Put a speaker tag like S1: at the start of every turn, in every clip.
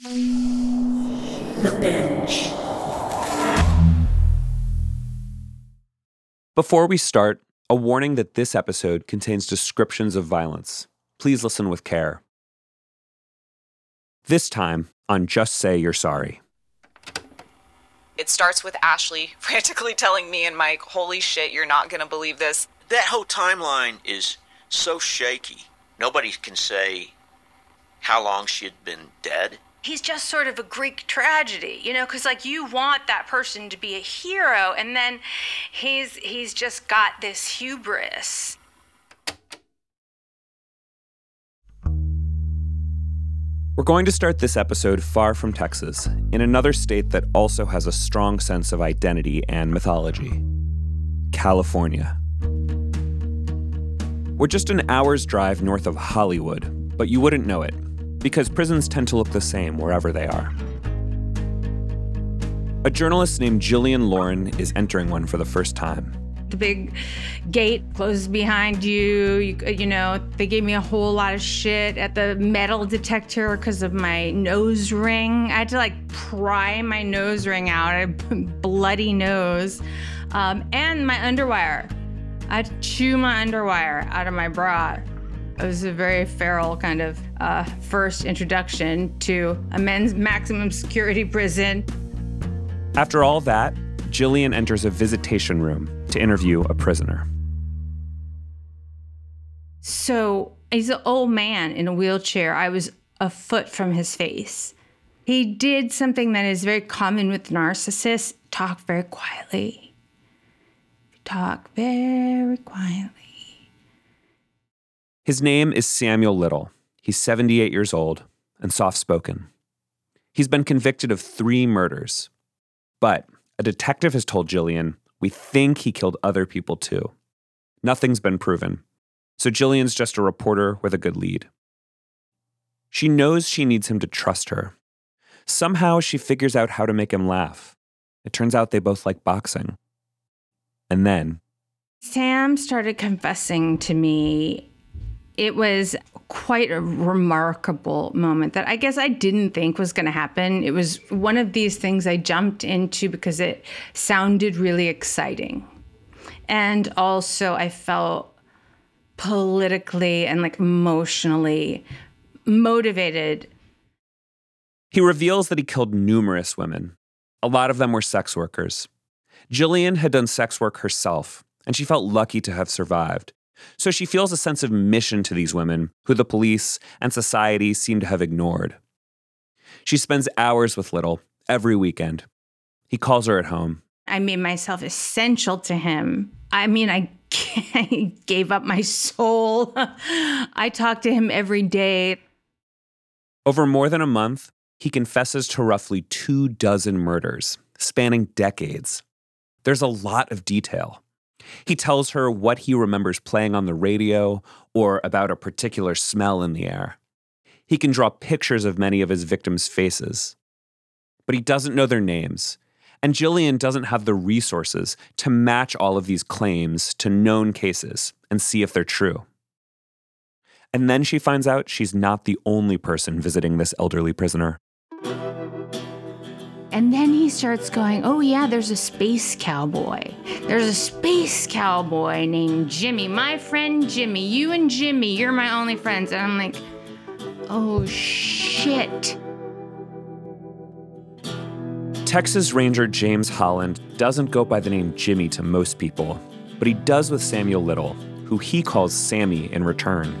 S1: The Binge.
S2: Before we start, a warning that this episode contains descriptions of violence. Please listen with care. This time on Just Say You're Sorry.
S3: It starts with Ashley frantically telling me and Mike, Holy shit, you're not gonna believe this.
S4: That whole timeline is so shaky. Nobody can say how long she had been dead.
S5: He's just sort of a Greek tragedy, you know, because like you want that person to be a hero, and then he's he's just got this hubris.
S2: We're going to start this episode far from Texas, in another state that also has a strong sense of identity and mythology California. We're just an hour's drive north of Hollywood, but you wouldn't know it, because prisons tend to look the same wherever they are. A journalist named Jillian Lauren is entering one for the first time.
S5: The big gate closes behind you. You, you know, they gave me a whole lot of shit at the metal detector because of my nose ring. I had to like pry my nose ring out, I bloody nose, um, and my underwire. I had to chew my underwire out of my bra. It was a very feral kind of uh, first introduction to a men's maximum security prison.
S2: After all that, Jillian enters a visitation room to interview a prisoner.
S5: So he's an old man in a wheelchair. I was a foot from his face. He did something that is very common with narcissists talk very quietly. Talk very quietly.
S2: His name is Samuel Little. He's 78 years old and soft spoken. He's been convicted of three murders. But a detective has told Jillian, we think he killed other people too. Nothing's been proven. So Jillian's just a reporter with a good lead. She knows she needs him to trust her. Somehow she figures out how to make him laugh. It turns out they both like boxing. And then
S5: Sam started confessing to me. It was quite a remarkable moment that I guess I didn't think was going to happen. It was one of these things I jumped into because it sounded really exciting. And also, I felt politically and like emotionally motivated.
S2: he reveals that he killed numerous women. A lot of them were sex workers. Jillian had done sex work herself, and she felt lucky to have survived. So she feels a sense of mission to these women, who the police and society seem to have ignored. She spends hours with Little every weekend. He calls her at home.
S5: I made myself essential to him. I mean, I gave up my soul. I talk to him every day.
S2: Over more than a month, he confesses to roughly two dozen murders, spanning decades. There's a lot of detail. He tells her what he remembers playing on the radio or about a particular smell in the air. He can draw pictures of many of his victims' faces. But he doesn't know their names, and Jillian doesn't have the resources to match all of these claims to known cases and see if they're true. And then she finds out she's not the only person visiting this elderly prisoner.
S5: And then he starts going, Oh, yeah, there's a space cowboy. There's a space cowboy named Jimmy. My friend Jimmy. You and Jimmy, you're my only friends. And I'm like, Oh, shit.
S2: Texas Ranger James Holland doesn't go by the name Jimmy to most people, but he does with Samuel Little, who he calls Sammy in return.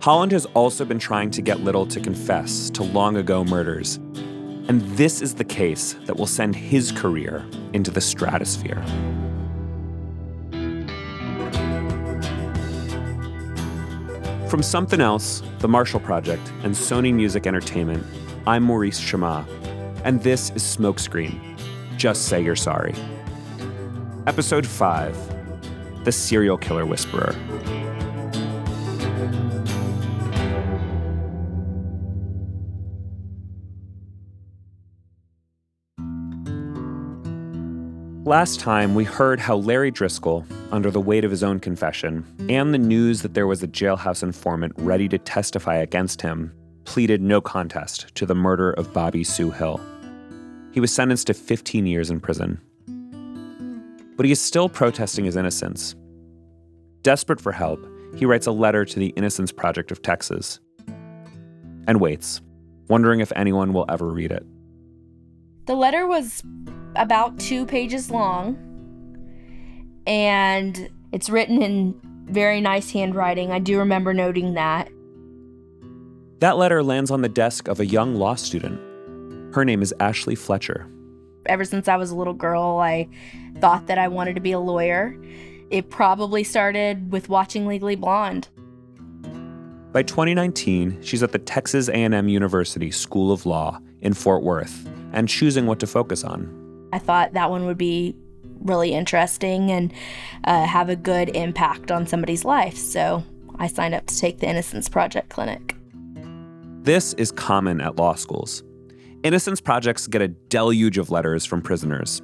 S2: Holland has also been trying to get Little to confess to long ago murders, and this is the case that will send his career into the stratosphere. From Something Else, The Marshall Project, and Sony Music Entertainment, I'm Maurice Chammah, and this is Smokescreen. Just say you're sorry. Episode 5 The Serial Killer Whisperer. Last time, we heard how Larry Driskill, under the weight of his own confession, and the news that there was a jailhouse informant ready to testify against him, pleaded no contest to the murder of Bobby Sue Hill. He was sentenced to 15 years in prison. But he is still protesting his innocence. Desperate for help, he writes a letter to the Innocence Project of Texas and waits, wondering if anyone will ever read it.
S6: The letter was about two pages long, and it's written in very nice handwriting. I do remember noting that.
S2: That letter lands on the desk of a young law student. Her name is Ashley Fletcher.
S6: Ever since I was a little girl, I thought that I wanted to be a lawyer. It probably started with watching Legally Blonde.
S2: By 2019, she's at the Texas A&M University School of Law in Fort Worth and choosing what to focus on.
S6: I thought that one would be really interesting and uh, have a good impact on somebody's life. So I signed up to take the Innocence Project clinic.
S2: This is common at law schools. Innocence projects get a deluge of letters from prisoners.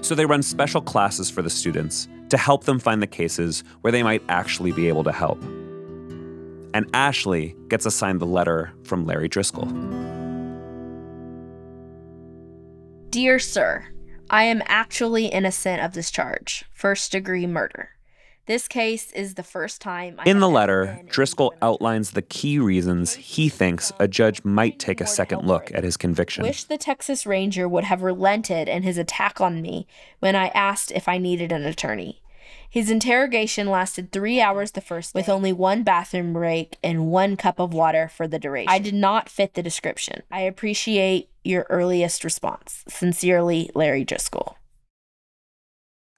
S2: So they run special classes for the students to help them find the cases where they might actually be able to help. And Ashley gets assigned the letter from Larry Driskill.
S6: Dear Sir, I am actually innocent of this charge first degree murder. This case is the first time. I
S2: In the letter, Driskill
S6: front of a
S2: outlines the key reasons he thinks a judge might take a second look at his conviction.
S6: Wish the Texas Ranger would have relented in his attack on me when I asked if I needed an attorney. His interrogation lasted three hours the first day, with only one bathroom break and one cup of water for the duration. I did not fit the description. I appreciate your earliest response. Sincerely, Larry Driskill.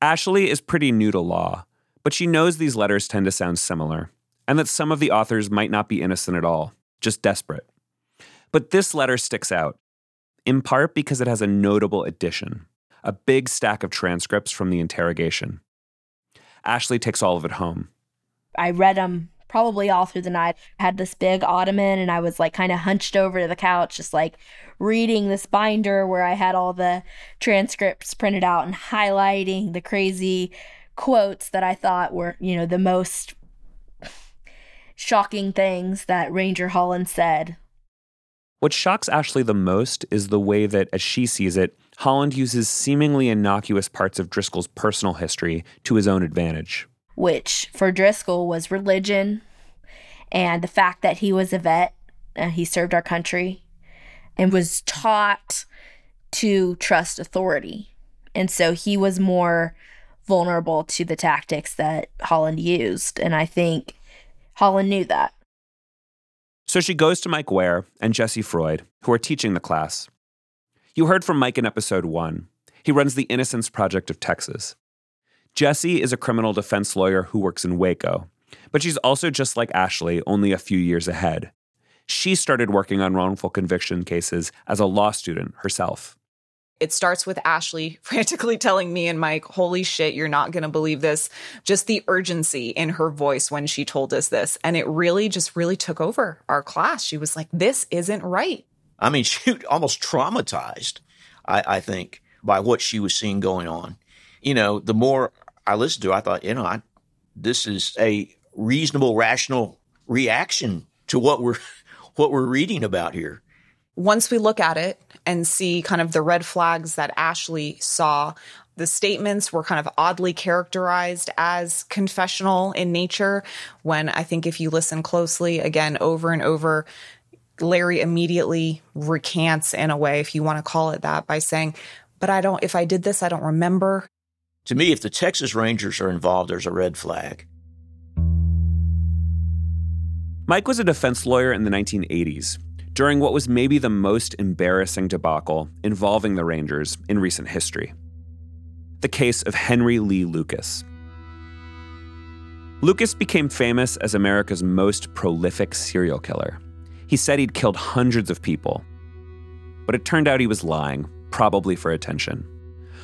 S2: Ashley is pretty new to law, but she knows these letters tend to sound similar, and that some of the authors might not be innocent at all, just desperate. But this letter sticks out, in part because it has a notable addition a big stack of transcripts from the interrogation. Ashley takes all of it home.
S6: I read them probably all through the night. I had this big ottoman and I was like kind of hunched over to the couch, just like reading this binder where I had all the transcripts printed out and highlighting the crazy quotes that I thought were, you know, the most shocking things that Ranger Holland said.
S2: What shocks Ashley the most is the way that, as she sees it, Holland uses seemingly innocuous parts of Driskill's personal history to his own advantage.
S6: which for Driskill was religion and the fact that he was a vet and he served our country and was taught to trust authority. And so he was more vulnerable to the tactics that Holland used. And I think Holland knew that.
S2: So she goes to Mike Ware and Jesse Freud, who are teaching the class. You heard from Mike in episode one. He runs the Innocence Project of Texas. Jesse is a criminal defense lawyer who works in Waco, but she's also just like Ashley, only a few years ahead. She started working on wrongful conviction cases as a law student herself.
S3: It starts with Ashley frantically telling me and Mike, Holy shit, you're not going to believe this. Just the urgency in her voice when she told us this. And it really just really took over our class. She was like, This isn't right.
S4: I mean, she almost traumatized, I, I think, by what she was seeing going on. You know, the more I listened to her, I thought, you know, I, this is a reasonable, rational reaction to what we're what we're reading about here.
S3: once we look at it and see kind of the red flags that Ashley saw, the statements were kind of oddly characterized as confessional in nature. When I think if you listen closely, again, over and over, Larry immediately recants in a way, if you want to call it that, by saying, But I don't, if I did this, I don't remember.
S4: To me, if the Texas Rangers are involved, there's a red flag.
S2: Mike was a defense lawyer in the 1980s, during what was maybe the most embarrassing debacle involving the Rangers in recent history the case of Henry Lee Lucas. Lucas became famous as America's most prolific serial killer. He said he'd killed hundreds of people, but it turned out he was lying, probably for attention.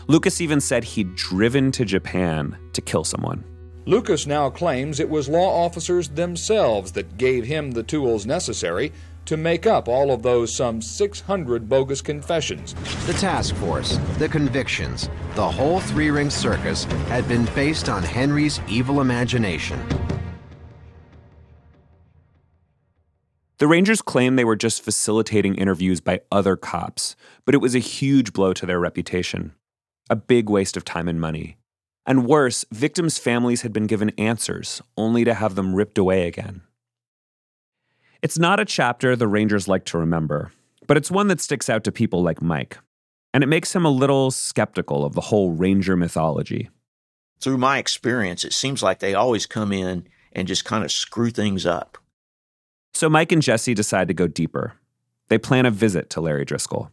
S2: Lucas even said he'd driven to Japan to kill someone.
S7: Lucas now claims it was law officers themselves that gave him the tools necessary to make up all of those some 600 bogus confessions.
S8: The task force, the convictions, the whole three ring circus had been based on Henry's evil imagination.
S2: The Rangers claim they were just facilitating interviews by other cops, but it was a huge blow to their reputation. A big waste of time and money. And worse, victims' families had been given answers, only to have them ripped away again. It's not a chapter the Rangers like to remember, but it's one that sticks out to people like Mike. And it makes him a little skeptical of the whole Ranger mythology.
S4: Through my experience, it seems like they always come in and just kind of screw things up.
S2: So Mike and Jesse decide to go deeper. They plan a visit to Larry Driskill,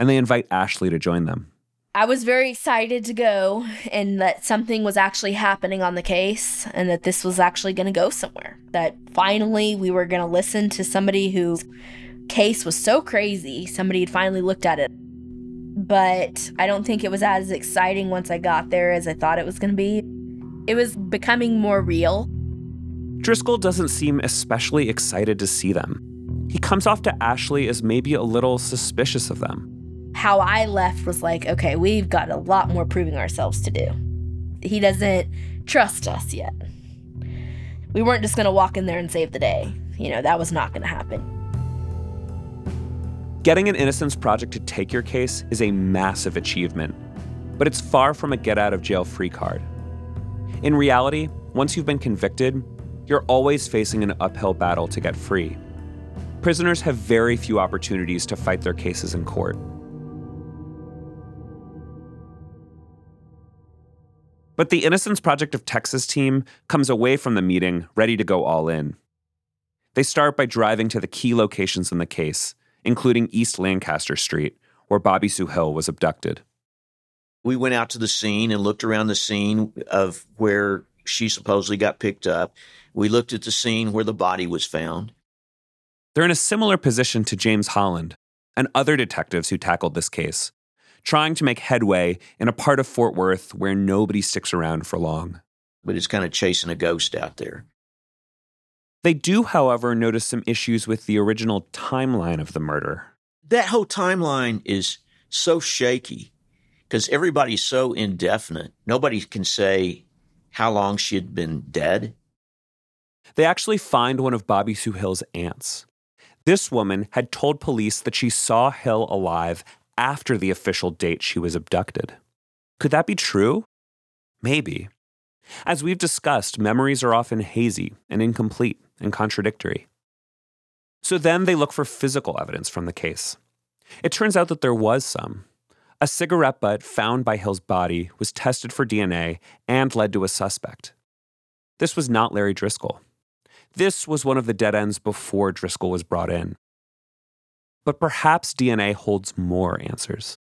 S2: and they invite Ashley to join them.
S6: I was very excited to go and that something was actually happening on the case and that this was actually going to go somewhere. That finally we were going to listen to somebody whose case was so crazy, somebody had finally looked at it. But I don't think it was as exciting once I got there as I thought it was going to be. It was becoming more real.
S2: Driskill doesn't seem especially excited to see them. He comes off to Ashley as maybe a little suspicious of them
S6: how I left was like, okay, we've got a lot more proving ourselves to do. He doesn't trust us yet. We weren't just going to walk in there and save the day. You know, that was not going to happen.
S2: Getting an Innocence Project to take your case is a massive achievement, but it's far from a get out of jail free card. In reality, once you've been convicted, you're always facing an uphill battle to get free. Prisoners have very few opportunities to fight their cases in court. But the Innocence Project of Texas team comes away from the meeting ready to go all in. They start by driving to the key locations in the case, including East Lancaster Street, where Bobby Sue Hill was abducted.
S4: We went out to the scene and looked around the scene of where she supposedly got picked up. We looked at the scene where the body was found.
S2: They're in a similar position to James Holland and other detectives who tackled this case trying to make headway in a part of Fort Worth where nobody sticks around for long.
S4: But it's kind of chasing a ghost out there.
S2: They do, however, notice some issues with the original timeline of the murder.
S4: That whole timeline is so shaky because everybody's so indefinite. Nobody can say how long she had been dead.
S2: They actually find one of Bobby Sue Hill's aunts. This woman had told police that she saw Hill alive after the official date she was abducted. Could that be true? Maybe. As we've discussed, memories are often hazy and incomplete and contradictory. So then they look for physical evidence from the case. It turns out that there was some. A cigarette butt found by Hill's body was tested for DNA and led to a suspect. This was not Larry Driskill. This was one of the dead ends before Driskill was brought in. But perhaps DNA holds more answers.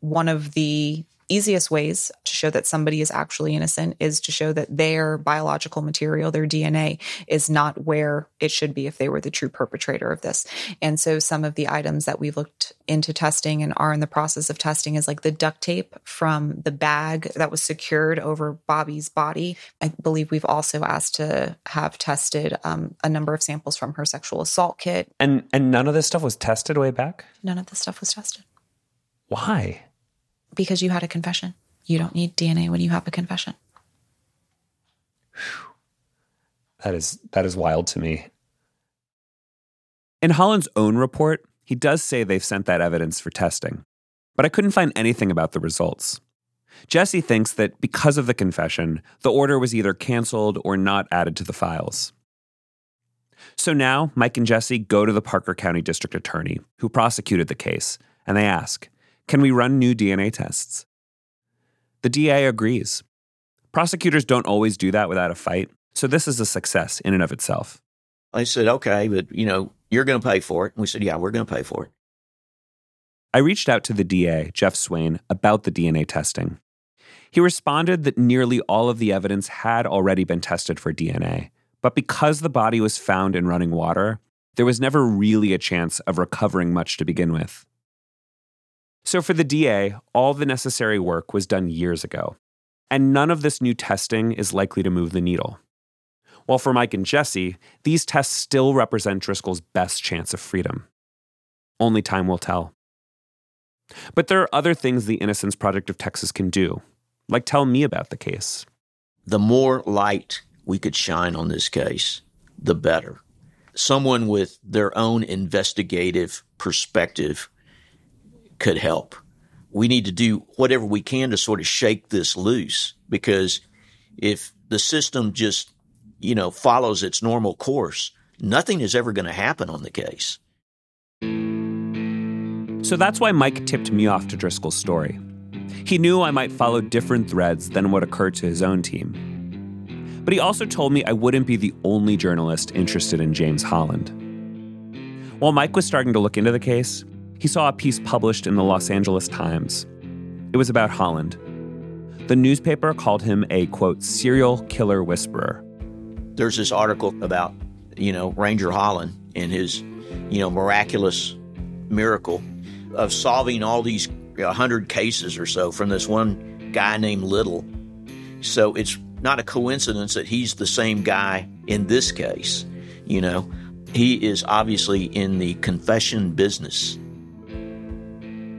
S3: One of the easiest ways to show that somebody is actually innocent is to show that their biological material, their DNA, is not where it should be if they were the true perpetrator of this. And so some of the items that we've looked into testing and are in the process of testing is like the duct tape from the bag that was secured over Bobby's body. I believe we've also asked to have tested um, a number of samples from her sexual assault kit.
S2: And and none of this stuff was tested way back?
S3: None of this stuff was tested.
S2: Why?
S3: Because you had a confession. You don't need DNA when you have a confession.
S2: That is that is wild to me. In Holland's own report, he does say they've sent that evidence for testing, but I couldn't find anything about the results. Jesse thinks that because of the confession, the order was either canceled or not added to the files. So now, Mike and Jesse go to the Parker County District Attorney, who prosecuted the case, and they ask can we run new DNA tests? The DA agrees. Prosecutors don't always do that without a fight, so this is a success in and of itself.
S4: I said, okay, but you know, you're going to pay for it. And we said, yeah, we're going to pay for it.
S2: I reached out to the DA, Jeff Swain, about the DNA testing. He responded that nearly all of the evidence had already been tested for DNA, but because the body was found in running water, there was never really a chance of recovering much to begin with. So for the DA, all the necessary work was done years ago, and none of this new testing is likely to move the needle. While for Mike and Jesse, these tests still represent Driskill's best chance of freedom. Only time will tell. But there are other things the Innocence Project of Texas can do, like tell me about the case.
S4: The more light we could shine on this case, the better. someone with their own investigative perspective could help. We need to do whatever we can to sort of shake this loose because if the system just, you know, follows its normal course, nothing is ever going to happen on the case.
S2: So that's why Mike tipped me off to Driskill's story. He knew I might follow different threads than what occurred to his own team. But he also told me I wouldn't be the only journalist interested in James Holland. While Mike was starting to look into the case, he saw a piece published in the Los Angeles Times. It was about Holland. The newspaper called him a, quote, serial killer whisperer.
S4: There's this article about, you know, Ranger Holland and his, you know, miraculous miracle of solving all these 100 cases or so from this one guy named Little. So it's not a coincidence that he's the same guy in this case. You know, he is obviously in the confession business.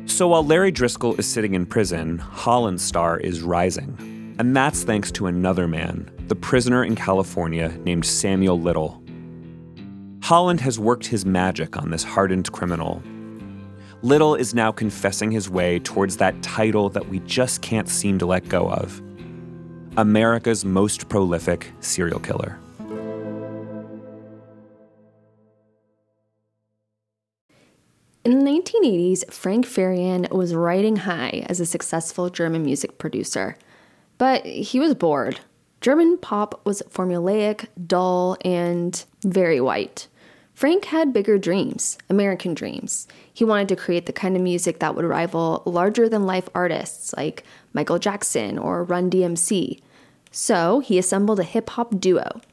S2: So while Larry Driskill is sitting in prison, Holland's star is rising. And that's thanks to another man, the prisoner in California named Samuel Little. Holland has worked his magic on this hardened criminal. Little is now confessing his way towards that title that we just can't seem to let go of America's most prolific serial killer.
S9: In the 1980s, Frank Farian was riding high as a successful German music producer. But he was bored. German pop was formulaic, dull, and very white. Frank had bigger dreams, American dreams. He wanted to create the kind of music that would rival larger than life artists like Michael Jackson or Run DMC. So he assembled a hip hop duo,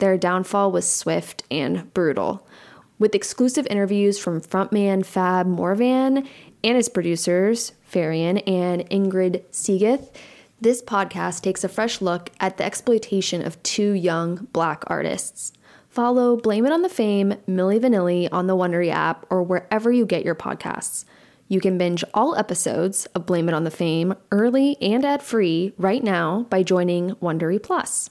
S9: their downfall was swift and brutal. With exclusive interviews from frontman Fab Morvan and his producers, Farian and Ingrid Segieth, this podcast takes a fresh look at the exploitation of two young black artists. Follow Blame It on the Fame, Milli Vanilli on the Wondery app or wherever you get your podcasts. You can binge all episodes of Blame It on the Fame early and ad free right now by joining Wondery Plus.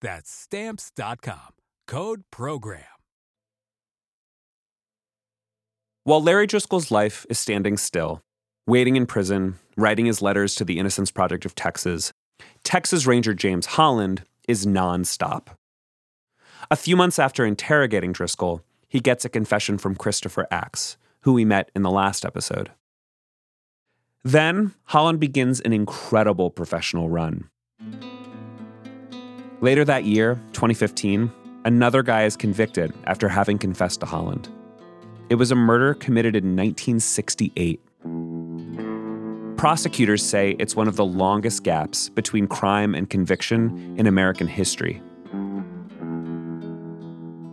S10: That's stamps.com. Code program.
S2: While Larry Driskill's life is standing still, waiting in prison, writing his letters to the Innocence Project of Texas, Texas Ranger James Holland is nonstop. A few months after interrogating Driskill, he gets a confession from Christopher Axe, who we met in the last episode. Then, Holland begins an incredible professional run. Later that year, 2015, another guy is convicted after having confessed to Holland. It was a murder committed in 1968. Prosecutors say it's one of the longest gaps between crime and conviction in American history.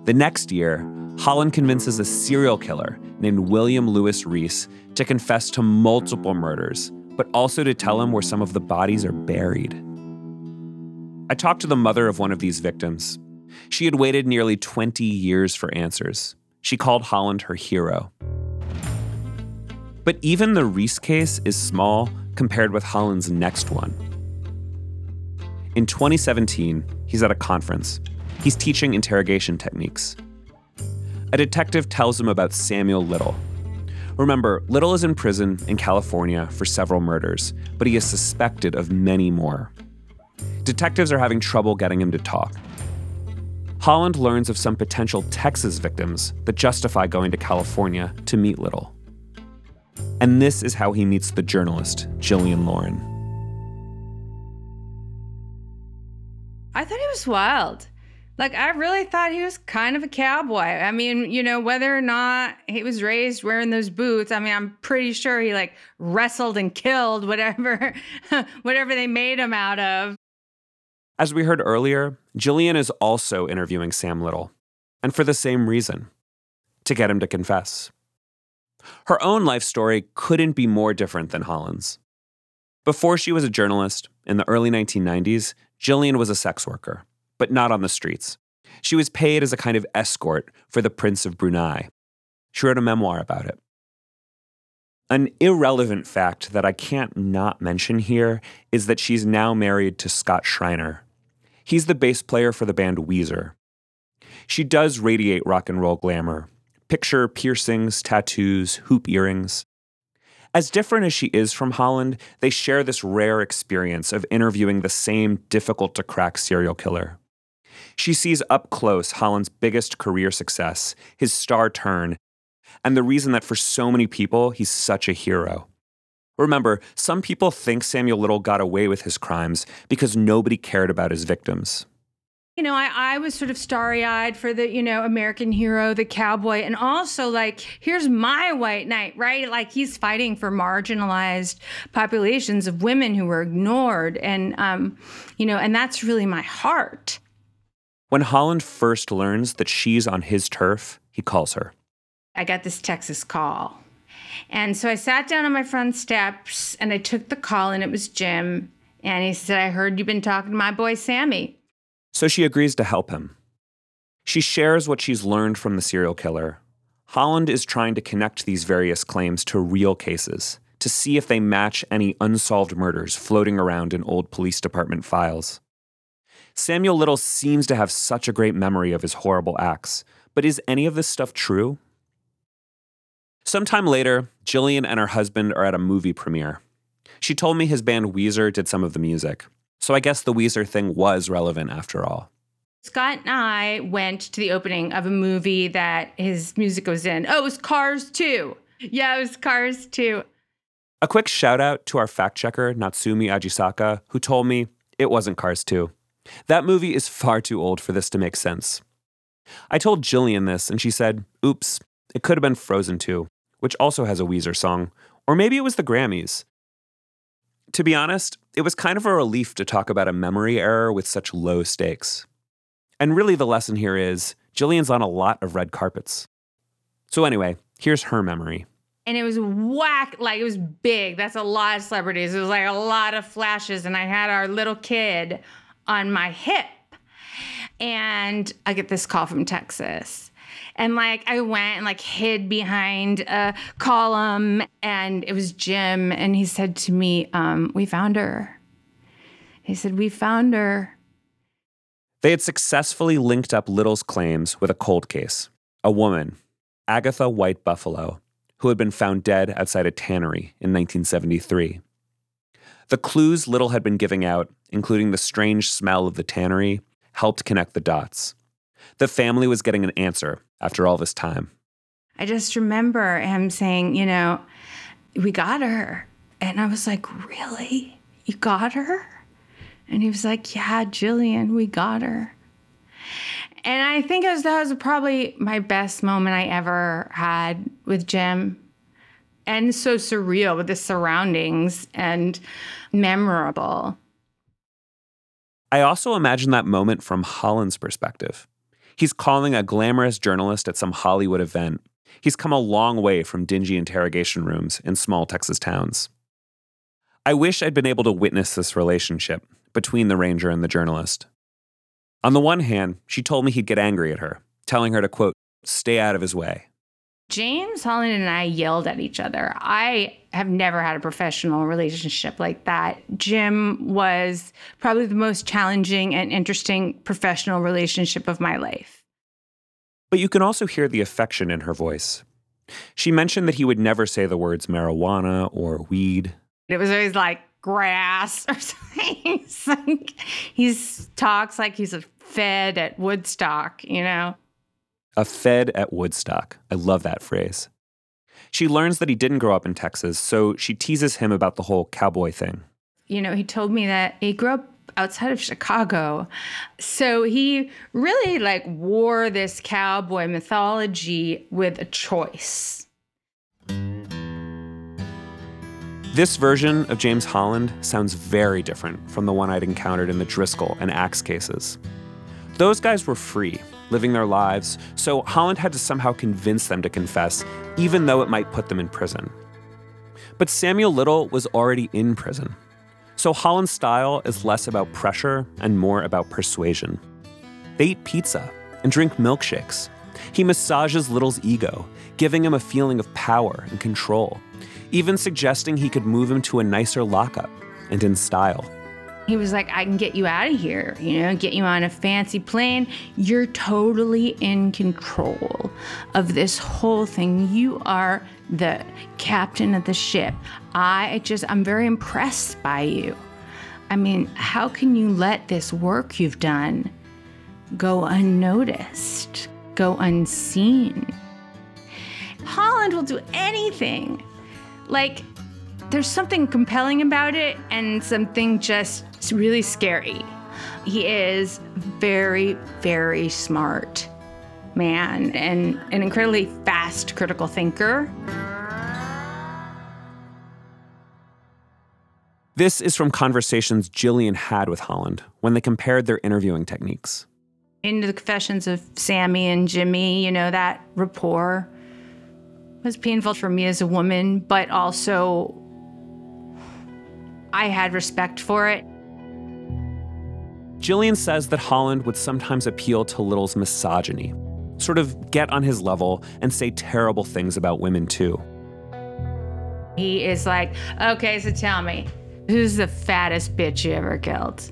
S2: The next year, Holland convinces a serial killer named William Lewis Reese to confess to multiple murders, but also to tell him where some of the bodies are buried. I talked to the mother of one of these victims. She had waited nearly 20 years for answers. She called Holland her hero. But even the Reese case is small compared with Holland's next one. In 2017, he's at a conference. He's teaching interrogation techniques. A detective tells him about Samuel Little. Remember, Little is in prison in California for several murders, but he is suspected of many more. Detectives are having trouble getting him to talk. Holland learns of some potential Texas victims that justify going to California to meet Little. And this is how he meets the journalist, Jillian Lauren.
S5: I thought he was wild. Like, I really thought he was kind of a cowboy. I mean, you know, whether or not he was raised wearing those boots, I mean, I'm pretty sure he like wrestled and killed whatever, whatever they made him out of.
S2: As we heard earlier, Jillian is also interviewing Sam Little, and for the same reason to get him to confess. Her own life story couldn't be more different than Holland's. Before she was a journalist, in the early 1990s, Jillian was a sex worker, but not on the streets. She was paid as a kind of escort for the Prince of Brunei. She wrote a memoir about it. An irrelevant fact that I can't not mention here is that she's now married to Scott Shriner. He's the bass player for the band Weezer. She does radiate rock and roll glamour. Picture piercings, tattoos, hoop earrings. As different as she is from Holland, they share this rare experience of interviewing the same difficult to crack serial killer. She sees up close Holland's biggest career success, his star turn, and the reason that for so many people, he's such a hero. Remember, some people think Samuel Little got away with his crimes because nobody cared about his victims.
S5: You know, I, I was sort of starry eyed for the, you know, American hero, the cowboy, and also like, here's my white knight, right? Like he's fighting for marginalized populations of women who were ignored. And, um, you know, and that's really my heart.
S2: When Holland first learns that she's on his turf, he calls her.
S5: I got this Texas call. And so I sat down on my front steps and I took the call, and it was Jim. And he said, I heard you've been talking to my boy Sammy.
S2: So she agrees to help him. She shares what she's learned from the serial killer. Holland is trying to connect these various claims to real cases to see if they match any unsolved murders floating around in old police department files. Samuel Little seems to have such a great memory of his horrible acts, but is any of this stuff true? Sometime later, Jillian and her husband are at a movie premiere. She told me his band Weezer did some of the music, so I guess the Weezer thing was relevant after all.
S5: Scott and I went to the opening of a movie that his music was in. Oh, it was Cars 2. Yeah, it was Cars 2.
S2: A quick shout out to our fact checker, Natsumi Ajisaka, who told me it wasn't Cars 2. That movie is far too old for this to make sense. I told Jillian this, and she said, oops, it could have been Frozen 2, which also has a Weezer song, or maybe it was the Grammys. To be honest, it was kind of a relief to talk about a memory error with such low stakes. And really, the lesson here is Jillian's on a lot of red carpets. So, anyway, here's her memory.
S5: And it was whack, like it was big. That's a lot of celebrities. It was like a lot of flashes. And I had our little kid on my hip. And I get this call from Texas. And like I went and like hid behind a column and it was Jim and he said to me, um, we found her. He said, We found her.
S2: They had successfully linked up Little's claims with a cold case. A woman, Agatha White Buffalo, who had been found dead outside a tannery in 1973. The clues Little had been giving out, including the strange smell of the tannery, helped connect the dots. The family was getting an answer after all this time.
S5: I just remember him saying, you know, we got her. And I was like, really? You got her? And he was like, yeah, Jillian, we got her. And I think was, that was probably my best moment I ever had with Jim. And so surreal with the surroundings and memorable.
S2: I also imagine that moment from Holland's perspective. He's calling a glamorous journalist at some Hollywood event. He's come a long way from dingy interrogation rooms in small Texas towns. I wish I'd been able to witness this relationship between the ranger and the journalist. On the one hand, she told me he'd get angry at her, telling her to, quote, stay out of his way.
S5: James Holland and I yelled at each other. I have never had a professional relationship like that. Jim was probably the most challenging and interesting professional relationship of my life.
S2: But you can also hear the affection in her voice. She mentioned that he would never say the words marijuana or weed.
S5: It was always like grass or something. Like, he's talks like he's a fed at Woodstock, you know?
S2: A Fed at Woodstock. I love that phrase. She learns that he didn't grow up in Texas, so she teases him about the whole cowboy thing.
S5: You know, he told me that he grew up outside of Chicago. So he really like wore this cowboy mythology with a choice.
S2: This version of James Holland sounds very different from the one I'd encountered in the Driskill and Axe cases. Those guys were free, living their lives, so Holland had to somehow convince them to confess, even though it might put them in prison. But Samuel Little was already in prison. So Holland's style is less about pressure and more about persuasion. They eat pizza and drink milkshakes. He massages Little's ego, giving him a feeling of power and control, even suggesting he could move him to a nicer lockup and in style.
S5: He was like, I can get you out of here, you know, get you on a fancy plane. You're totally in control of this whole thing. You are the captain of the ship. I just, I'm very impressed by you. I mean, how can you let this work you've done go unnoticed, go unseen? Holland will do anything. Like, there's something compelling about it and something just really scary. He is very, very smart man and an incredibly fast critical thinker.
S2: This is from conversations Jillian had with Holland when they compared their interviewing techniques.
S5: Into the confessions of Sammy and Jimmy, you know, that rapport was painful for me as a woman, but also I had respect for it.
S2: Jillian says that Holland would sometimes appeal to Little's misogyny, sort of get on his level and say terrible things about women too.
S5: He is like, okay, so tell me, who's the fattest bitch you ever killed?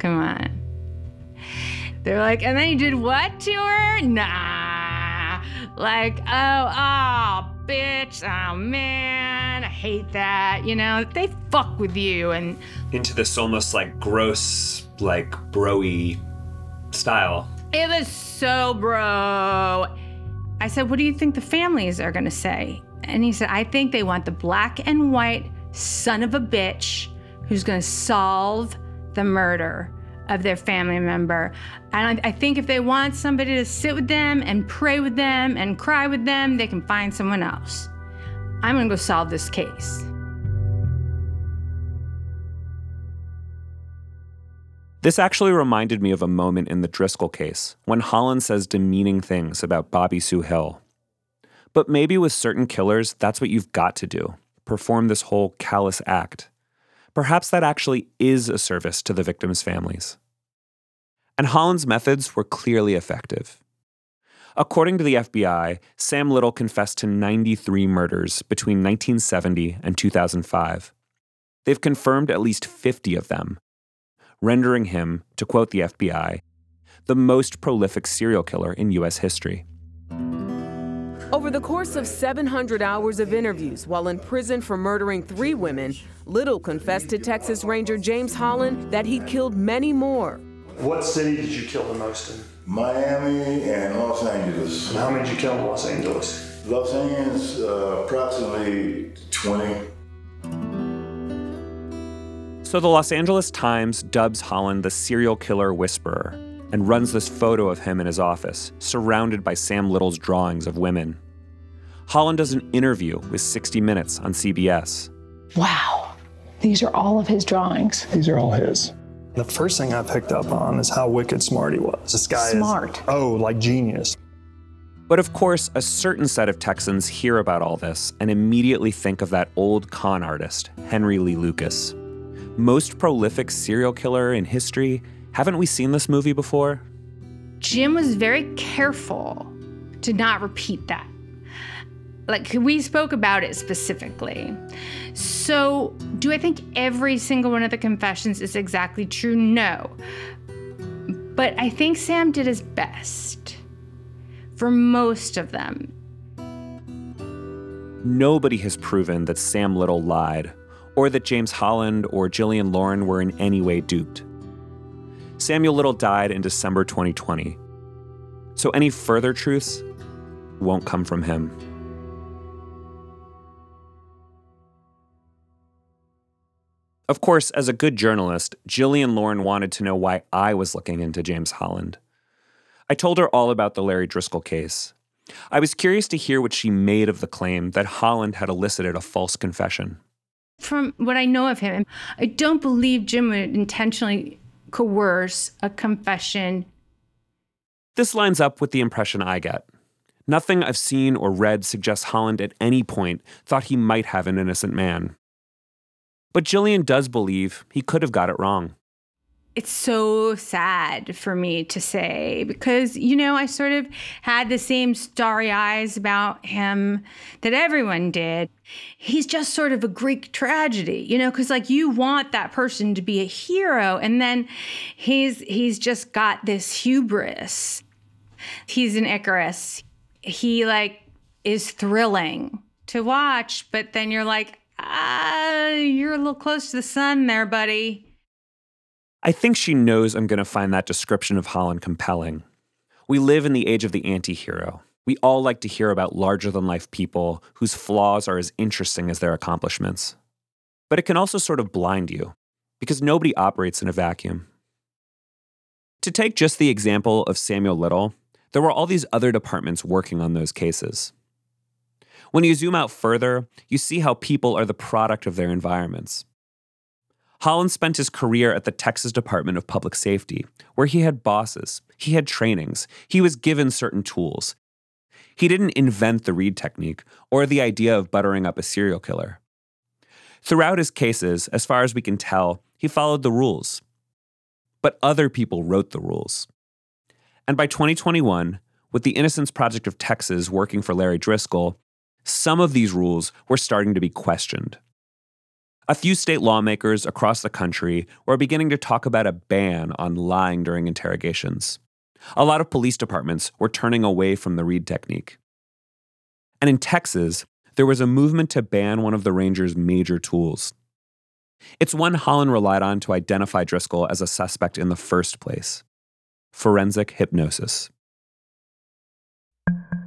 S5: Come on. They're like, and then you did what to her? Nah. Like, oh, oh, bitch, oh man, I hate that. You know, they fuck with you and
S2: into this almost like gross, like broy style.
S5: It was so bro. I said, What do you think the families are gonna say? And he said, I think they want the black and white son of a bitch who's gonna solve the murder of their family member. And I, I think if they want somebody to sit with them and pray with them and cry with them, they can find someone else. I'm gonna go solve this case.
S2: This actually reminded me of a moment in the Driskill case when Holland says demeaning things about Bobby Sue Hill. But maybe with certain killers, that's what you've got to do perform this whole callous act. Perhaps that actually is a service to the victims' families. And Holland's methods were clearly effective. According to the FBI, Sam Little confessed to 93 murders between 1970 and 2005. They've confirmed at least 50 of them, rendering him, to quote the FBI, the most prolific serial killer in U.S. history.
S11: Over the course of 700 hours of interviews while in prison for murdering three women, Little confessed to Texas Ranger James Holland that he'd killed many more.
S12: What city did you kill the most in?
S13: Miami and Los Angeles.
S12: And how many did you kill in Los Angeles?
S13: Los Angeles, uh, approximately 20.
S2: So the Los Angeles Times dubs Holland the serial killer whisperer and runs this photo of him in his office, surrounded by Sam Little's drawings of women. Holland does an interview with 60 Minutes on CBS.
S14: Wow, these are all of his drawings.
S12: These are all his. The first thing I picked up on is how wicked smart he was. This guy
S14: smart.
S12: is oh, like genius.
S2: But of course, a certain set of Texans hear about all this and immediately think of that old con artist, Henry Lee Lucas. Most prolific serial killer in history. Haven't we seen this movie before?
S5: Jim was very careful to not repeat that. Like we spoke about it specifically. So, do I think every single one of the confessions is exactly true? No. But I think Sam did his best for most of them.
S2: Nobody has proven that Sam Little lied, or that James Holland or Jillian Lauren were in any way duped. Samuel Little died in December 2020. So any further truths won't come from him. Of course, as a good journalist, Jillian Lauren wanted to know why I was looking into James Holland. I told her all about the Larry Driskill case. I was curious to hear what she made of the claim that Holland had elicited a false confession.
S5: From what I know of him, I don't believe Jim would intentionally coerce a confession.
S2: This lines up with the impression I get. Nothing I've seen or read suggests Holland at any point thought he might have an innocent man. But Jillian does believe he could have got it wrong.
S5: It's so sad for me to say because, you know, I sort of had the same starry eyes about him that everyone did. He's just sort of a Greek tragedy, you know, because like you want that person to be a hero and then he's he's just got this hubris. He's an Icarus. He like is thrilling to watch, but then you're like, ah, you're a little close to the sun there, buddy.
S2: I think she knows I'm going to find that description of Holland compelling. We live in the age of the anti hero. We all like to hear about larger than life people whose flaws are as interesting as their accomplishments. But it can also sort of blind you, because nobody operates in a vacuum. To take just the example of Samuel Little, there were all these other departments working on those cases. When you zoom out further, you see how people are the product of their environments. Holland spent his career at the Texas Department of Public Safety, where he had bosses, he had trainings, he was given certain tools. He didn't invent the Reid technique or the idea of buttering up a serial killer. Throughout his cases, as far as we can tell, he followed the rules. But other people wrote the rules. And by 2021, with the Innocence Project of Texas working for Larry Driskill, some of these rules were starting to be questioned. A few state lawmakers across the country were beginning to talk about a ban on lying during interrogations. A lot of police departments were turning away from the Reid technique. And in Texas, there was a movement to ban one of the Rangers' major tools. It's one Holland relied on to identify Driskill as a suspect in the first place forensic hypnosis.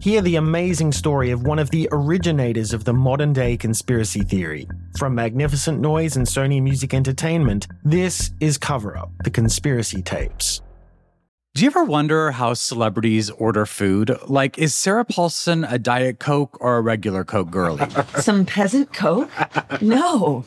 S15: Hear the amazing story of one of the originators of the modern day conspiracy theory. From Magnificent Noise and Sony Music Entertainment, this is Cover Up The Conspiracy Tapes.
S16: Do you ever wonder how celebrities order food? Like, is Sarah Paulson a Diet Coke or a regular Coke girlie?
S1: Some peasant Coke? No.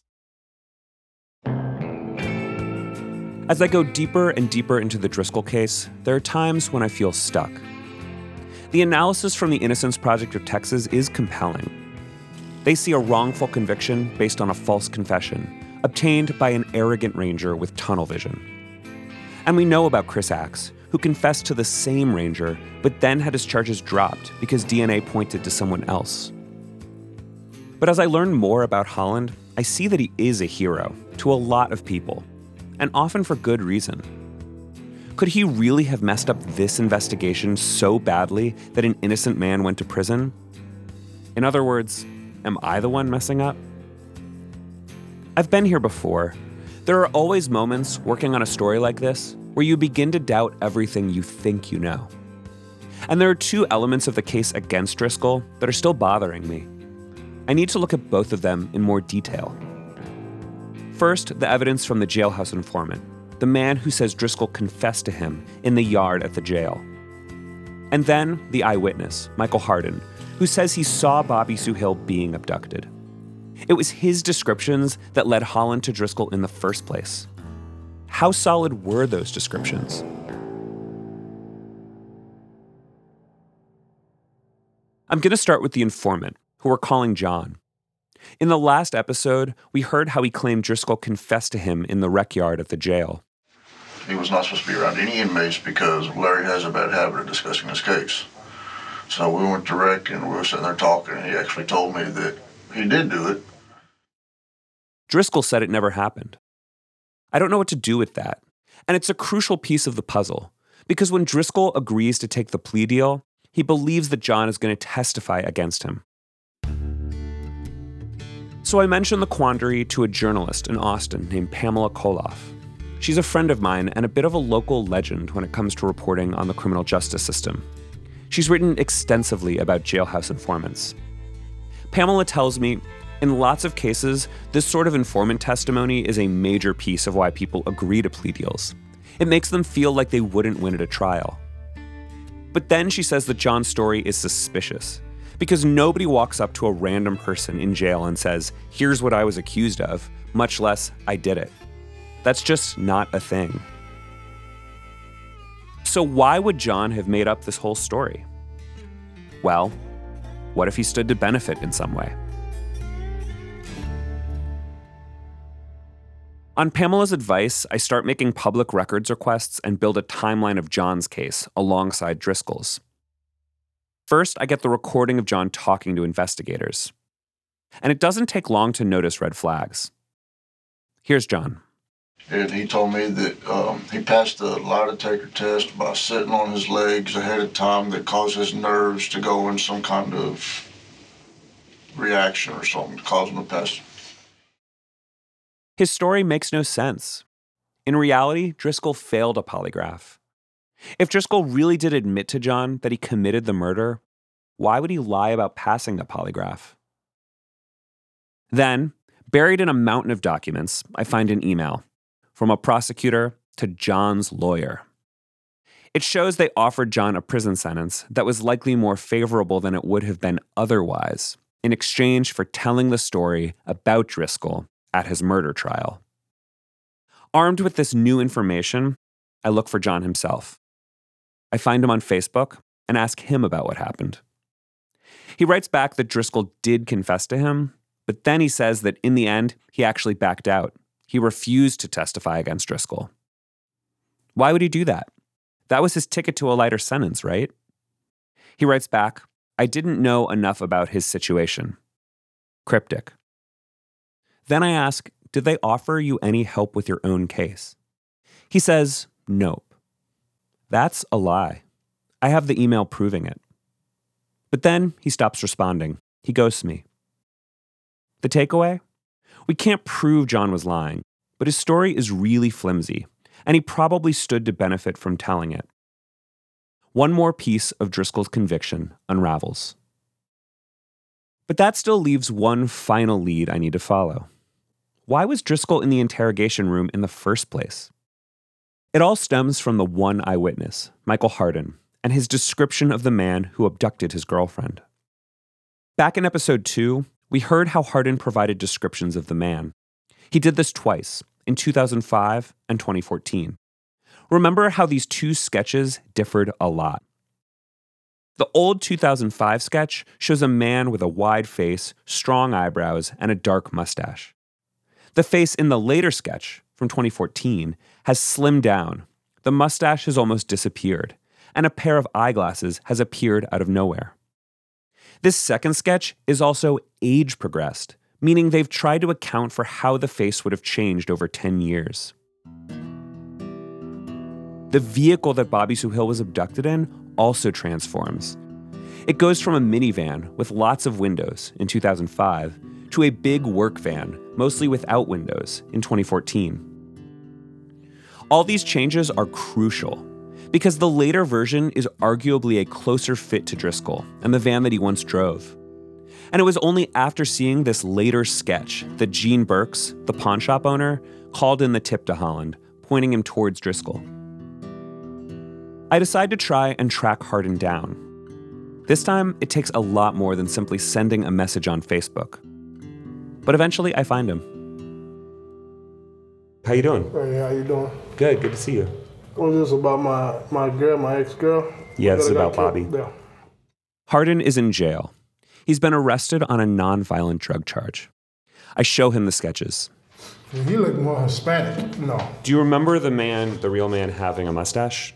S2: As I go deeper and deeper into the Driskill case, there are times when I feel stuck. The analysis from the Innocence Project of Texas is compelling. They see a wrongful conviction based on a false confession, obtained by an arrogant ranger with tunnel vision. And we know about Chris Axe, who confessed to the same ranger, but then had his charges dropped because DNA pointed to someone else. But as I learn more about Holland, I see that he is a hero to a lot of people, and often for good reason. Could he really have messed up this investigation so badly that an innocent man went to prison? In other words, am I the one messing up? I've been here before. There are always moments working on a story like this where you begin to doubt everything you think you know. And there are two elements of the case against Driskill that are still bothering me. I need to look at both of them in more detail. First, the evidence from the jailhouse informant, the man who says Driskill confessed to him in the yard at the jail. And then the eyewitness, Michael Hardin, who says he saw Bobbie Sue Hill being abducted. It was his descriptions that led Holland to Driskill in the first place. How solid were those descriptions? I'm going to start with the informant, who we're calling John. In the last episode, we heard how he claimed Driskill confessed to him in the rec yard at the jail.
S13: He was not supposed to be around any inmates because Larry has a bad habit of discussing his case. So we went to rec and we were sitting there talking, and he actually told me that he did do it.
S2: Driskill said it never happened. I don't know what to do with that. And it's a crucial piece of the puzzle because when Driskill agrees to take the plea deal, he believes that John is going to testify against him. So I mentioned the quandary to a journalist in Austin named Pamela Colloff. She's a friend of mine and a bit of a local legend when it comes to reporting on the criminal justice system. She's written extensively about jailhouse informants. Pamela tells me in lots of cases, this sort of informant testimony is a major piece of why people agree to plea deals. It makes them feel like they wouldn't win at a trial. But then she says that John's story is suspicious because nobody walks up to a random person in jail and says, Here's what I was accused of, much less, I did it. That's just not a thing. So, why would John have made up this whole story? Well, what if he stood to benefit in some way? On Pamela's advice, I start making public records requests and build a timeline of John's case alongside Driskill's. First, I get the recording of John talking to investigators. And it doesn't take long to notice red flags. Here's John.
S13: And he told me that um, he passed the lie detector test by sitting on his legs ahead of time that caused his nerves to go in some kind of reaction or something, causing him to pass.
S2: His story makes no sense. In reality, Driskill failed a polygraph. If Driskill really did admit to John that he committed the murder, why would he lie about passing the polygraph? Then, buried in a mountain of documents, I find an email from a prosecutor to John's lawyer. It shows they offered John a prison sentence that was likely more favorable than it would have been otherwise in exchange for telling the story about Driskill at his murder trial. Armed with this new information, I look for John himself. I find him on Facebook and ask him about what happened. He writes back that Driskill did confess to him, but then he says that in the end, he actually backed out. He refused to testify against Driskill. Why would he do that? That was his ticket to a lighter sentence, right? He writes back, I didn't know enough about his situation. Cryptic. Then I ask, Did they offer you any help with your own case? He says, Nope. That's a lie. I have the email proving it. But then he stops responding. He ghosts me. The takeaway? We can't prove John was lying, but his story is really flimsy, and he probably stood to benefit from telling it. One more piece of Driskill's conviction unravels. But that still leaves one final lead I need to follow. Why was Driskill in the interrogation room in the first place? It all stems from the one eyewitness, Michael Hardin, and his description of the man who abducted his girlfriend. Back in episode 2, we heard how Hardin provided descriptions of the man. He did this twice, in 2005 and 2014. Remember how these two sketches differed a lot. The old 2005 sketch shows a man with a wide face, strong eyebrows, and a dark mustache. The face in the later sketch, from 2014, has slimmed down. The mustache has almost disappeared, and a pair of eyeglasses has appeared out of nowhere. This second sketch is also age progressed, meaning they've tried to account for how the face would have changed over 10 years. The vehicle that Bobbie Sue Hill was abducted in also transforms. It goes from a minivan with lots of windows in 2005 to a big work van, mostly without windows, in 2014. All these changes are crucial Because the later version is arguably a closer fit to Driskill and the van that he once drove. And it was only after seeing this later sketch that Gene Burks, the pawn shop owner, called in the tip to Holland, pointing him towards Driskill. I decide to try and track Hardin down. This time, it takes a lot more than simply sending a message on Facebook. But eventually, I find him. How you doing?
S17: Hey, how you doing?
S2: Good, good to see you.
S17: Oh, what is this about my my girl, my ex girl?
S2: Yeah, this is about Bobby.
S17: Yeah.
S2: Hardin is in jail. He's been arrested on a nonviolent drug charge. I show him the sketches.
S17: He looked more Hispanic. No,
S2: Do you remember the man, the real man, having a mustache?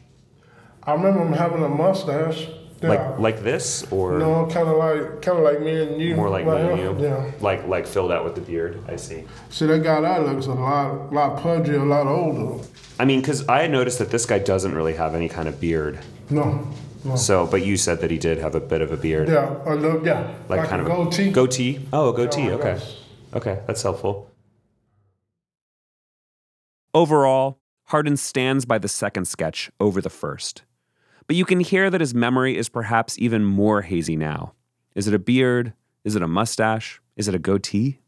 S17: I remember him having a mustache. Yeah.
S2: Like like this or
S17: no, kind of like kind of like me and you.
S2: more like
S17: right
S2: me and you?
S17: Yeah.
S2: Like like filled out with the beard. I see.
S17: See, that guy that looks a lot lot pudgy, a lot older.
S2: I mean, because I noticed that this guy doesn't really have any kind of beard.
S17: No. No.
S2: So, but you said that he did have a bit of a beard.
S17: Yeah, a little, yeah.
S2: Like, kind
S17: a
S2: of
S17: goatee.
S2: goatee. Oh, a goatee. Okay. Okay, that's helpful. Overall, Hardin stands by the second sketch over the first. But you can hear that his memory is perhaps even more hazy now. Is it a beard? Is it a mustache? Is it a goatee?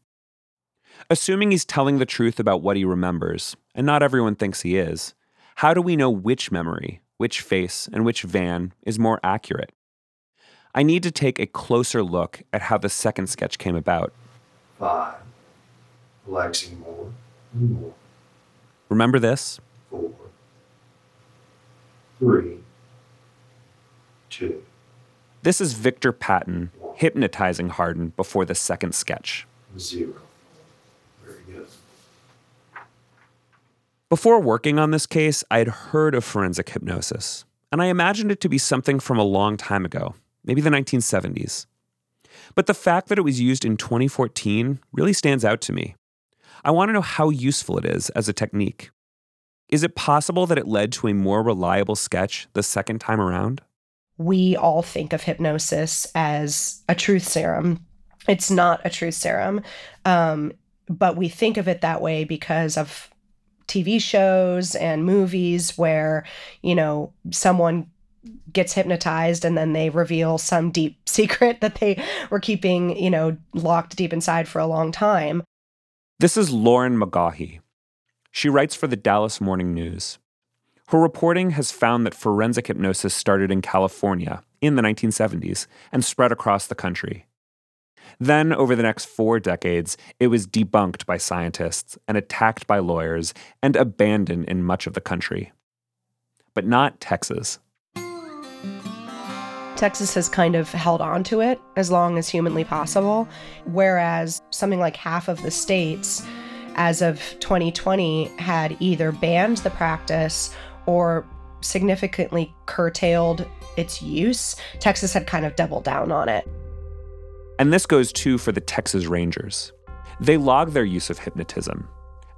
S2: Assuming he's telling the truth about what he remembers, and not everyone thinks he is, how do we know which memory, which face, and which van is more accurate? I need to take a closer look at how the second sketch came about.
S18: Five. Relaxing more. More.
S2: Remember this?
S18: Four. Three. Two.
S2: This is Victor Patton hypnotizing Hardin before the second sketch.
S18: Zero. Very good.
S2: Before working on this case, I had heard of forensic hypnosis, and I imagined it to be something from a long time ago, maybe the 1970s. But the fact that it was used in 2014 really stands out to me. I want to know how useful it is as a technique. Is it possible that it led to a more reliable sketch the second time around?
S19: We all think of hypnosis as a truth serum. It's not a truth serum, um, but we think of it that way because of TV shows and movies where, you know, someone gets hypnotized and then they reveal some deep secret that they were keeping, you know, locked deep inside for a long time.
S2: This is Lauren McGaughy. She writes for the Dallas Morning News. Her reporting has found that forensic hypnosis started in California in the 1970s and spread across the country. Then, over the next four decades, it was debunked by scientists and attacked by lawyers and abandoned in much of the country. But not Texas.
S19: Texas has kind of held on to it as long as humanly possible, whereas something like half of the states, as of 2020, had either banned the practice or significantly curtailed its use. Texas had kind of doubled down on it.
S2: And this goes too for the Texas Rangers. They log their use of hypnotism,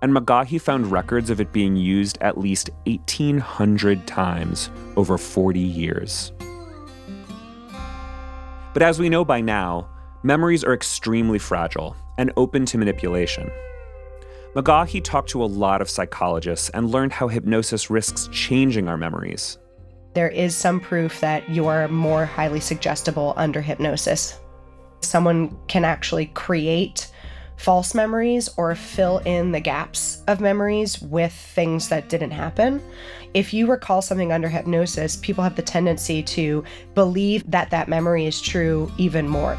S2: and McGaughy found records of it being used at least 1,800 times over 40 years. But as we know by now, memories are extremely fragile and open to manipulation. McGaughy talked to a lot of psychologists and learned how hypnosis risks changing our memories.
S19: There is some proof that you're more highly suggestible under hypnosis. Someone can actually create false memories or fill in the gaps of memories with things that didn't happen. If you recall something under hypnosis, people have the tendency to believe that that memory is true even more.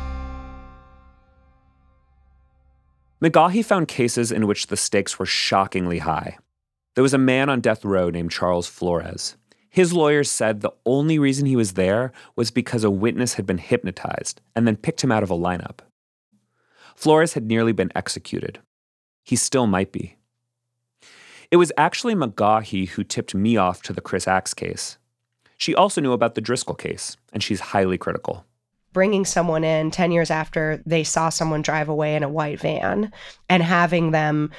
S2: McGaughy found cases in which the stakes were shockingly high. There was a man on death row named Charles Flores. His lawyers said the only reason he was there was because a witness had been hypnotized and then picked him out of a lineup. Flores had nearly been executed. He still might be. It was actually McGaughy who tipped me off to the Chris Axe case. She also knew about the Driskill case, and she's highly critical.
S19: Bringing someone in 10 years after they saw someone drive away in a white van and having them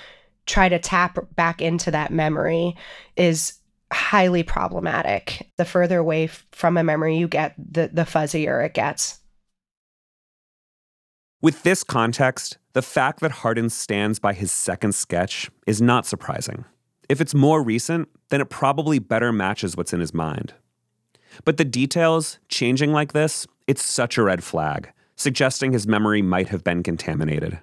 S19: try to tap back into that memory is highly problematic. The further away from a memory you get, the, the fuzzier it gets.
S2: With this context, the fact that Hardin stands by his second sketch is not surprising. If it's more recent, then it probably better matches what's in his mind. But the details, changing like this, it's such a red flag, suggesting his memory might have been contaminated.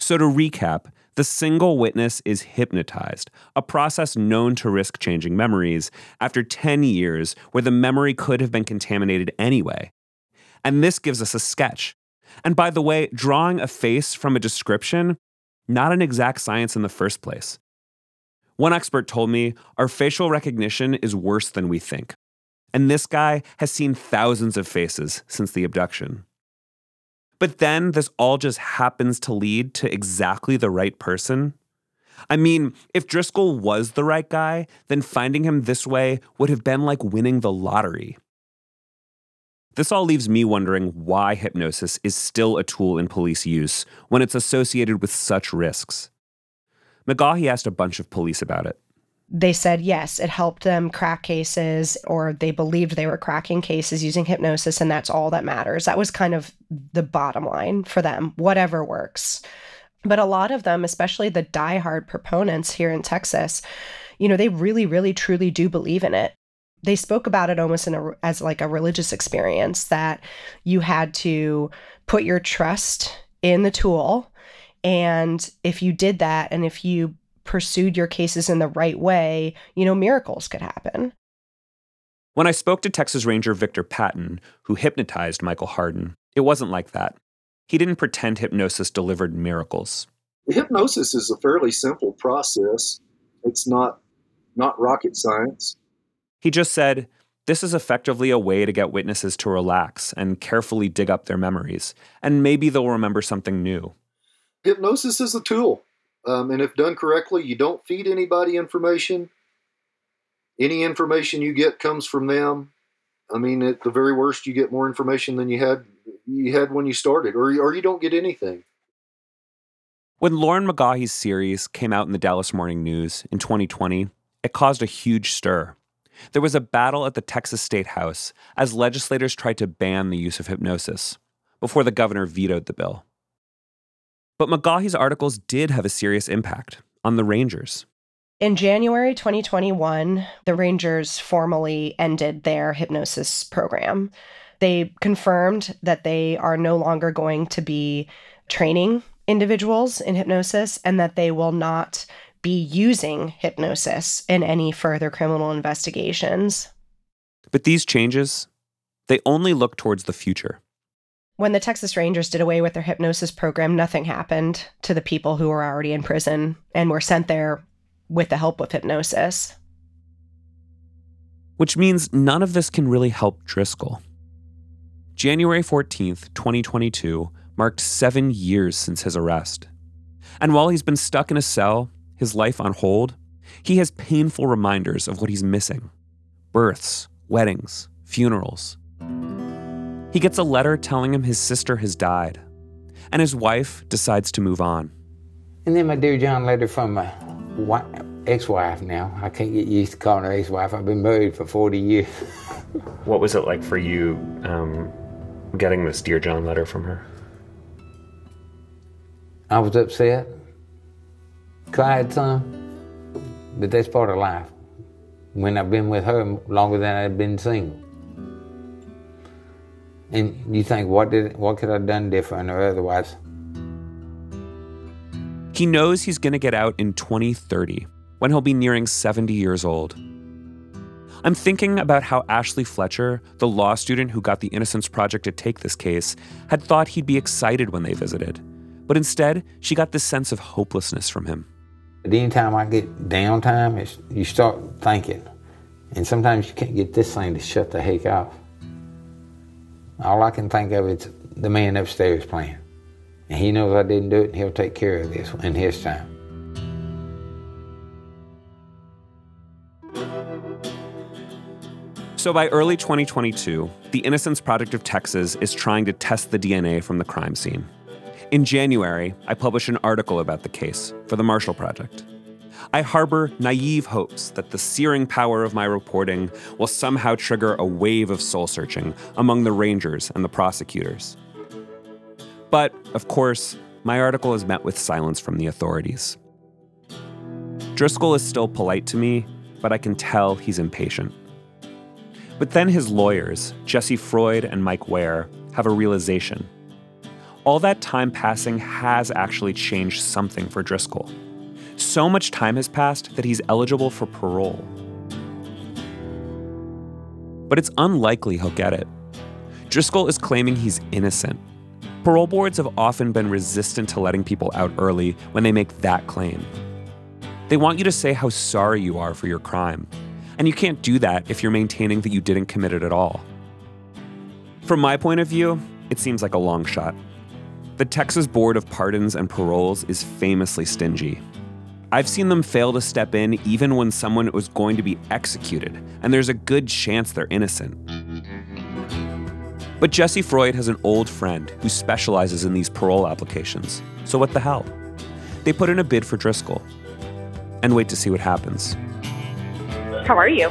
S2: So, to recap, the single witness is hypnotized, a process known to risk changing memories after 10 years where the memory could have been contaminated anyway. And this gives us a sketch. And by the way, drawing a face from a description, not an exact science in the first place. One expert told me our facial recognition is worse than we think. And this guy has seen thousands of faces since the abduction. But then this all just happens to lead to exactly the right person. I mean, if Driskill was the right guy, then finding him this way would have been like winning the lottery. This all leaves me wondering why hypnosis is still a tool in police use when it's associated with such risks. McGaughy asked a bunch of police about it
S19: they said yes, it helped them crack cases, or they believed they were cracking cases using hypnosis, and that's all that matters. That was kind of the bottom line for them, whatever works. But a lot of them, especially the diehard proponents here in Texas, you know, they really, really, truly do believe in it. They spoke about it almost in a, as like a religious experience that you had to put your trust in the tool. And if you did that, and if you pursued your cases in the right way, you know, miracles could happen.
S2: When I spoke to Texas Ranger Victor Patton, who hypnotized Michael Hardin, it wasn't like that. He didn't pretend hypnosis delivered miracles.
S18: Hypnosis is a fairly simple process. It's not not rocket science.
S2: He just said, this is effectively a way to get witnesses to relax and carefully dig up their memories, and maybe they'll remember something new.
S18: Hypnosis is a tool. Um, and if done correctly, you don't feed anybody information. Any information you get comes from them. I mean, at the very worst, you get more information than you had you had when you started, or or you don't get anything.
S2: When Lauren McGaughy's series came out in the Dallas Morning News in 2020, it caused a huge stir. There was a battle at the Texas State House as legislators tried to ban the use of hypnosis before the governor vetoed the bill. But McGaughy's articles did have a serious impact on the Rangers.
S19: In January 2021, the Rangers formally ended their hypnosis program. They confirmed that they are no longer going to be training individuals in hypnosis and that they will not be using hypnosis in any further criminal investigations.
S2: But these changes, they only look towards the future
S19: when the Texas Rangers did away with their hypnosis program, nothing happened to the people who were already in prison and were sent there with the help of hypnosis.
S2: Which means none of this can really help Driskill. January 14th, 2022, marked seven years since his arrest. And while he's been stuck in a cell, his life on hold, he has painful reminders of what he's missing births, weddings, funerals. He gets a letter telling him his sister has died, and his wife decides to move on.
S20: And then my dear John letter from my ex-wife now. I can't get used to calling her ex-wife. I've been married for 40 years.
S2: what was it like for you um, getting this Dear John letter from her?
S20: I was upset, cried some, but that's part of life. When I've been with her longer than I've been single. And you think, what did what could I have done different or otherwise?
S2: He knows he's going to get out in 2030 when he'll be nearing 70 years old. I'm thinking about how Ashley Fletcher, the law student who got the Innocence Project to take this case, had thought he'd be excited when they visited. But instead, she got this sense of hopelessness from him.
S20: Anytime I get downtime, you start thinking. And sometimes you can't get this thing to shut the heck off. All I can think of is the man upstairs playing. And he knows I didn't do it, and he'll take care of this in his time.
S2: So by early 2022, the Innocence Project of Texas is trying to test the DNA from the crime scene. In January, I published an article about the case for the Marshall Project. I harbor naive hopes that the searing power of my reporting will somehow trigger a wave of soul searching among the Rangers and the prosecutors. But, of course, my article is met with silence from the authorities. Driskill is still polite to me, but I can tell he's impatient. But then his lawyers, Jesse Freud and Mike Ware, have a realization. All that time passing has actually changed something for Driskill. So much time has passed that he's eligible for parole. But it's unlikely he'll get it. Driskill is claiming he's innocent. Parole boards have often been resistant to letting people out early when they make that claim. They want you to say how sorry you are for your crime, and you can't do that if you're maintaining that you didn't commit it at all. From my point of view, it seems like a long shot. The Texas Board of Pardons and Paroles is famously stingy. I've seen them fail to step in even when someone was going to be executed, and there's a good chance they're innocent. But Jesse Freud has an old friend who specializes in these parole applications, so what the hell? They put in a bid for Driskill and wait to see what happens.
S21: How are you?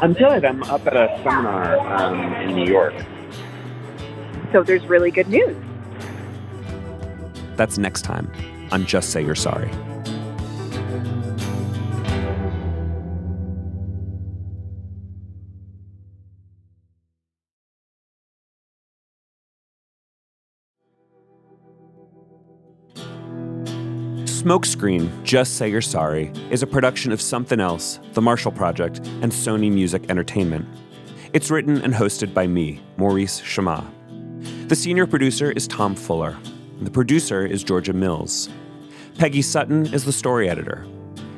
S22: I'm good. I'm up at a seminar um, in New York.
S21: So there's really good news.
S2: That's next time on Just Say You're Sorry. Smoke Screen, Just Say You're Sorry, is a production of Something Else, The Marshall Project, and Sony Music Entertainment. It's written and hosted by me, Maurice Chammah. The senior producer is Tom Fuller. The producer is Georgia Mills. Peggy Sutton is the story editor.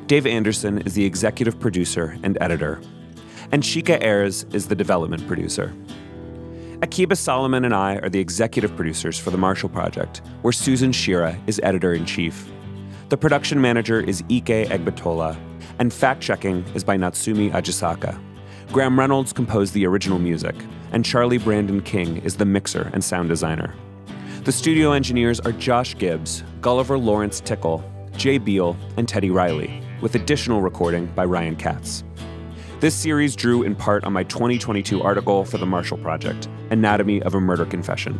S2: Dave Anderson is the executive producer and editor. And Shika Ayers is the development producer. Akiba Solomon and I are the executive producers for the Marshall Project, where Susan Chira is editor in chief. The production manager is Ike Egbatola, and fact checking is by Natsumi Ajisaka. Graham Reynolds composed the original music, and Charlie Brandon King is the mixer and sound designer. The studio engineers are Josh Gibbs, Gulliver Lawrence Tickell, Jay Beal, and Teddy Riley, with additional recording by Ryan Katz. This series drew in part on my 2022 article for the Marshall Project, Anatomy of a Murder Confession.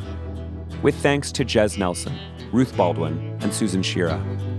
S2: With thanks to Jez Nelson, Ruth Baldwin, and Susan Chira.